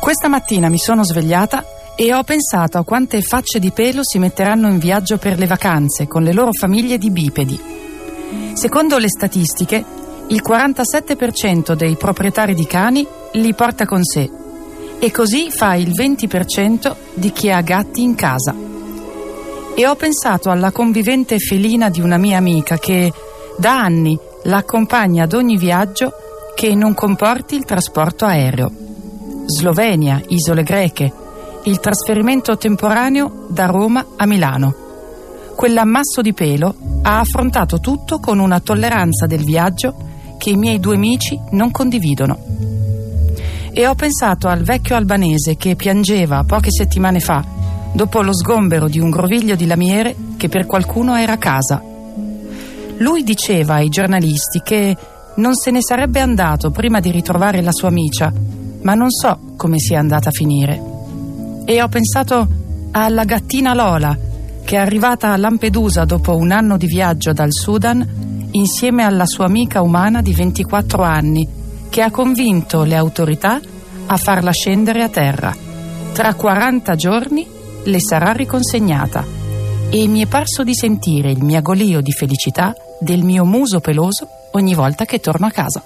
Questa mattina mi sono svegliata e ho pensato a quante facce di pelo si metteranno in viaggio per le vacanze con le loro famiglie di bipedi. Secondo le statistiche, il 47% dei proprietari di cani li porta con sé e così fa il 20% di chi ha gatti in casa. E ho pensato alla convivente felina di una mia amica che da anni la accompagna ad ogni viaggio che non comporti il trasporto aereo. Slovenia, isole greche, il trasferimento temporaneo da Roma a Milano. Quell'ammasso di pelo ha affrontato tutto con una tolleranza del viaggio che i miei due amici non condividono. E ho pensato al vecchio albanese che piangeva poche settimane fa dopo lo sgombero di un groviglio di lamiere che per qualcuno era casa. Lui diceva ai giornalisti che non se ne sarebbe andato prima di ritrovare la sua amicia, ma non so come sia andata a finire. E ho pensato alla gattina Lola, che è arrivata a Lampedusa dopo un anno di viaggio dal Sudan insieme alla sua amica umana di 24 anni, che ha convinto le autorità a farla scendere a terra. Tra 40 giorni le sarà riconsegnata e mi è parso di sentire il miagolio di felicità del mio muso peloso ogni volta che torno a casa.